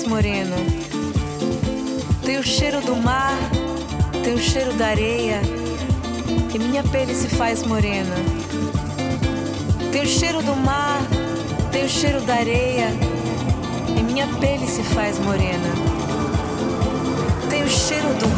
moreno. Tem o cheiro do mar, tem o cheiro da areia, e minha pele se faz morena. Tem o cheiro do mar, tem o cheiro da areia, e minha pele se faz morena. Tem o cheiro do.